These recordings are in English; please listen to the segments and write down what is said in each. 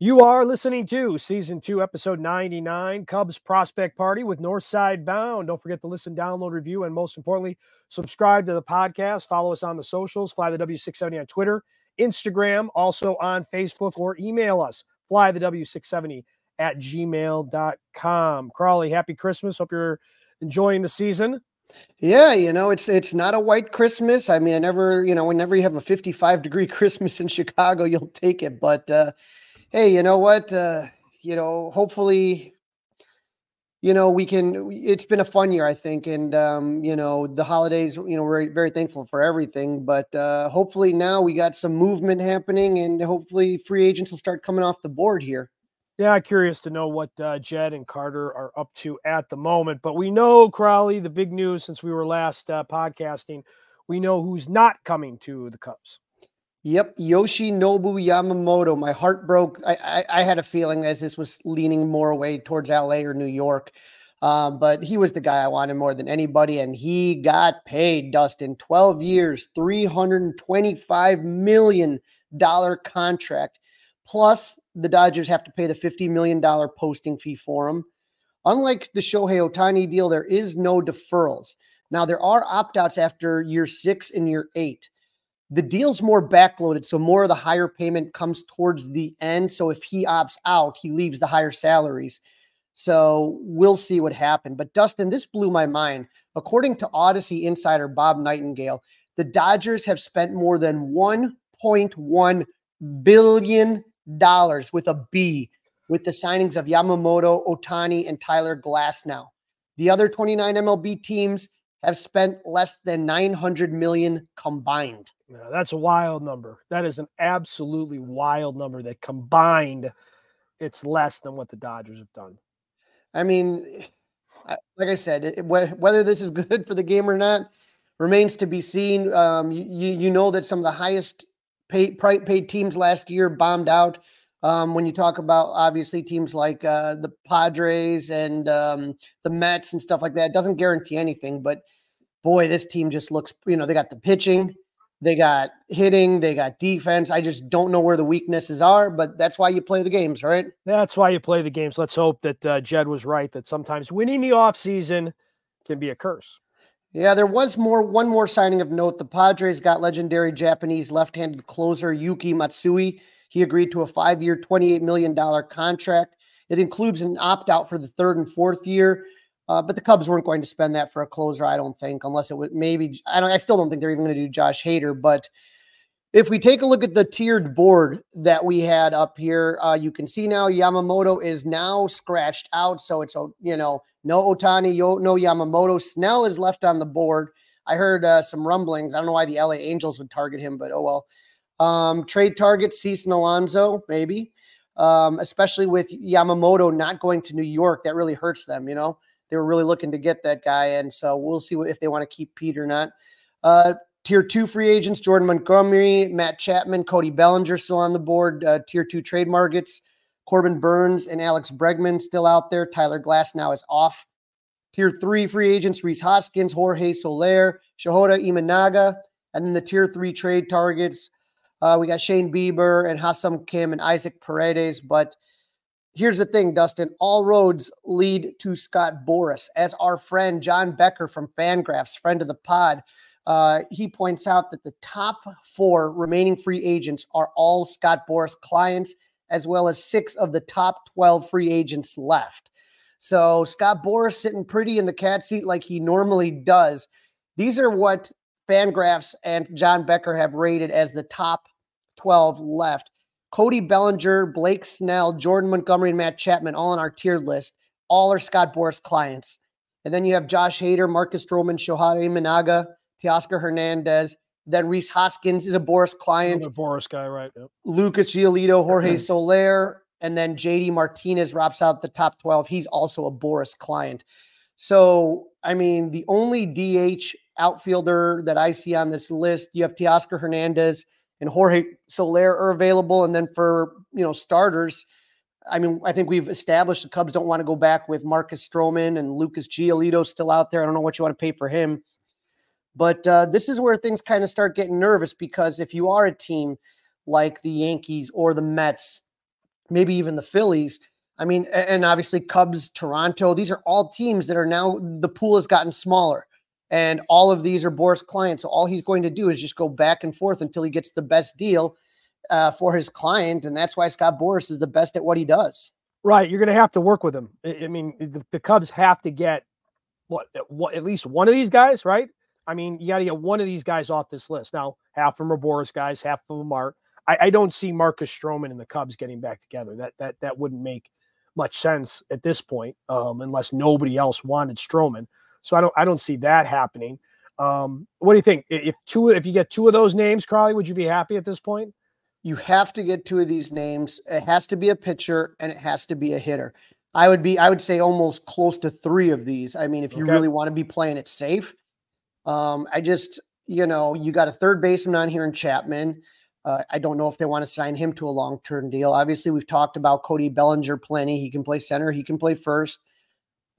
You are listening to season two, episode 99, Cubs Prospect Party with Northside Bound. Don't forget to listen, download, review, and most importantly, subscribe to the podcast. Follow us on the socials, Fly the W670 on Twitter, Instagram, also on Facebook, or email us, fly the W670 at gmail.com. Crawly, happy Christmas. Hope you're enjoying the season. Yeah, you know, it's it's not a white Christmas. I mean, I never, you know, whenever you have a 55 degree Christmas in Chicago, you'll take it. But uh hey, you know what? Uh, you know, hopefully, you know, we can. It's been a fun year, I think, and um, you know, the holidays. You know, we're very thankful for everything, but uh, hopefully now we got some movement happening, and hopefully free agents will start coming off the board here. Yeah, curious to know what uh, Jed and Carter are up to at the moment. But we know, Crawly, the big news since we were last uh, podcasting, we know who's not coming to the Cubs. Yep, Yoshinobu Yamamoto. My heart broke. I, I, I, had a feeling as this was leaning more away towards LA or New York, uh, but he was the guy I wanted more than anybody, and he got paid. Dustin, twelve years, three hundred and twenty-five million dollar contract, plus the Dodgers have to pay the $50 million posting fee for him. Unlike the Shohei Ohtani deal, there is no deferrals. Now, there are opt outs after year six and year eight. The deal's more backloaded, so more of the higher payment comes towards the end. So if he opts out, he leaves the higher salaries. So we'll see what happens. But Dustin, this blew my mind. According to Odyssey insider Bob Nightingale, the Dodgers have spent more than 1.1 billion dollars with a B with the signings of Yamamoto, Ohtani, and Tyler Glasnow. The other 29 MLB teams have spent less than 900 million combined. Yeah, that's a wild number. That is an absolutely wild number that combined it's less than what the Dodgers have done. I mean, like I said, it, whether this is good for the game or not remains to be seen. Um, you, you know that some of the highest paid, paid teams last year bombed out. Um, when you talk about obviously teams like uh, the Padres and um, the Mets and stuff like that, it doesn't guarantee anything. But boy, this team just looks, you know, they got the pitching, they got hitting, they got defense. I just don't know where the weaknesses are, but that's why you play the games, right? That's why you play the games. Let's hope that uh, Jed was right that sometimes winning the offseason can be a curse. Yeah, there was more one more signing of note. The Padres got legendary Japanese left-handed closer Yuki Matsui. He agreed to a 5-year, $28 million contract. It includes an opt-out for the third and fourth year. Uh, but the Cubs weren't going to spend that for a closer, I don't think, unless it would maybe I don't I still don't think they're even going to do Josh Hader, but if we take a look at the tiered board that we had up here, uh, you can see now Yamamoto is now scratched out. So it's, you know, no Ohtani, no Yamamoto. Snell is left on the board. I heard uh, some rumblings. I don't know why the LA Angels would target him, but oh well. Um, trade target, Cease and Alonso, maybe. Um, especially with Yamamoto not going to New York, that really hurts them. You know, they were really looking to get that guy, and so we'll see what, if they want to keep Pete or not. Uh, tier two free agents: Jordan Montgomery, Matt Chapman, Cody Bellinger still on the board. Uh, tier two trade markets: Corbin Burnes and Alex Bregman still out there. Tyler Glasnow is off. Tier three free agents: Rhys Hoskins, Jorge Soler, Shota Imanaga, and then the tier three trade targets. Uh, we got Shane Bieber and Ha-Seong Kim and Isaac Paredes. But here's the thing, Dustin all roads lead to Scott Boras. As our friend John Becker from Fangraphs, friend of the pod, uh, he points out that the top four remaining free agents are all Scott Boras clients, as well as six of the top 12 free agents left. So Scott Boras sitting pretty in the cat seat like he normally does. These are what Fangraphs and John Becker have rated as the top 12 left. Cody Bellinger, Blake Snell, Jordan Montgomery, and Matt Chapman all on our tiered list. All are Scott Boras clients. And then you have Josh Hader, Marcus Stroman, Shohei Imanaga, Teoscar Hernandez. Then Rhys Hoskins is a Boras client. Another Boras guy, right? Yep. Lucas Giolito, Jorge Soler, and then JD Martinez wraps out the top 12. He's also a Boras client. So, I mean, the only DH outfielder that I see on this list, you have Teoscar Hernandez and Jorge Soler are available. And then for, you know, starters, I mean, I think we've established the Cubs don't want to go back with Marcus Stroman and Lucas Giolito still out there. I don't know what you want to pay for him. But uh, this is where things kind of start getting nervous because if you are a team like the Yankees or the Mets, maybe even the Phillies, I mean, and obviously Cubs, Toronto, these are all teams that are now the pool has gotten smaller. And all of these are Boras clients. So all he's going to do is just go back and forth until he gets the best deal uh, for his client. And that's why Scott Boras is the best at what he does. Right. You're going to have to work with him. I mean, the, the Cubs have to get what, what, at least one of these guys, right? I mean, you got to get one of these guys off this list. Now, half of them are Boras guys, half of them are. I, I don't see Marcus Stroman and the Cubs getting back together. That that that wouldn't make much sense at this point, um, unless nobody else wanted Stroman. So I don't I don't see that happening. Um, what do you think? If two if you get two of those names, Crawly, would you be happy at this point? You have to get two of these names. It has to be a pitcher and it has to be a hitter. I would be I would say almost close to three of these. I mean, if you okay. really want to be playing it safe, um, I just, you know, you got a third baseman on here in Chapman. Uh, I don't know if they want to sign him to a long term deal. Obviously, we've talked about Cody Bellinger plenty. He can play center, he can play first.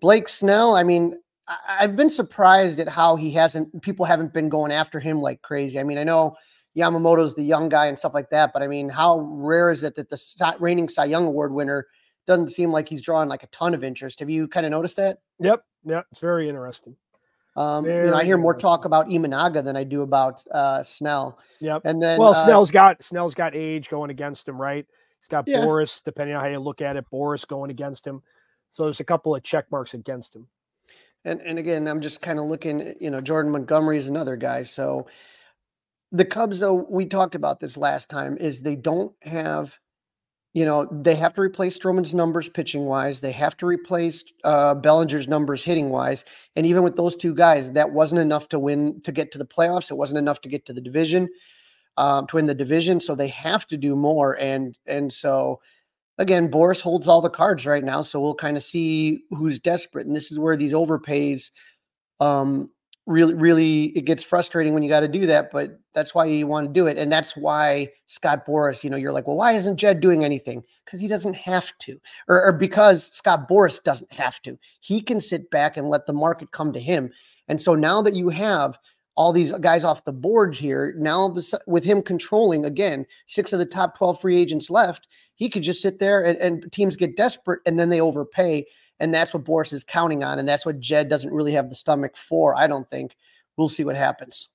Blake Snell, I mean, I- have been surprised at how he hasn't, people haven't been going after him like crazy. I mean, I know Yamamoto's the young guy and stuff like that, but I mean, how rare is it that the reigning Cy Young Award winner doesn't seem like he's drawing like a ton of interest? Have you kind of noticed that? Yep. Yeah. It's very interesting. Um, you know, I hear more talk about Imanaga than I do about uh, Snell. Yep. And then, well, uh, Snell's got Snell's got age going against him, right? He's got Yeah. Boras, depending on how you look at it, Boras going against him. So there's a couple of check marks against him. And and again, I'm just kind of looking. You know, Jordan Montgomery is another guy. So the Cubs, though, we talked about this last time, is they don't have you know, they have to replace Stroman's numbers pitching wise. They have to replace uh, Bellinger's numbers hitting wise. And even with those two guys, that wasn't enough to win to get to the playoffs. It wasn't enough to get to the division, um, to win the division. So they have to do more. And and so again, Boras holds all the cards right now. So we'll kind of see who's desperate. And this is where these overpays um, really really it gets frustrating when you got to do that but that's why you want to do it and that's why scott Boras. You know you're like well why isn't jed doing anything because he doesn't have to or, or, because scott Boras doesn't have to he can sit back and let the market come to him and so now that you have all these guys off the boards here now with him controlling again six of the top 12 free agents left he could just sit there and, and teams get desperate and then they overpay and that's what Boras is counting on. And that's what Jed doesn't really have the stomach for, I don't think. We'll see what happens.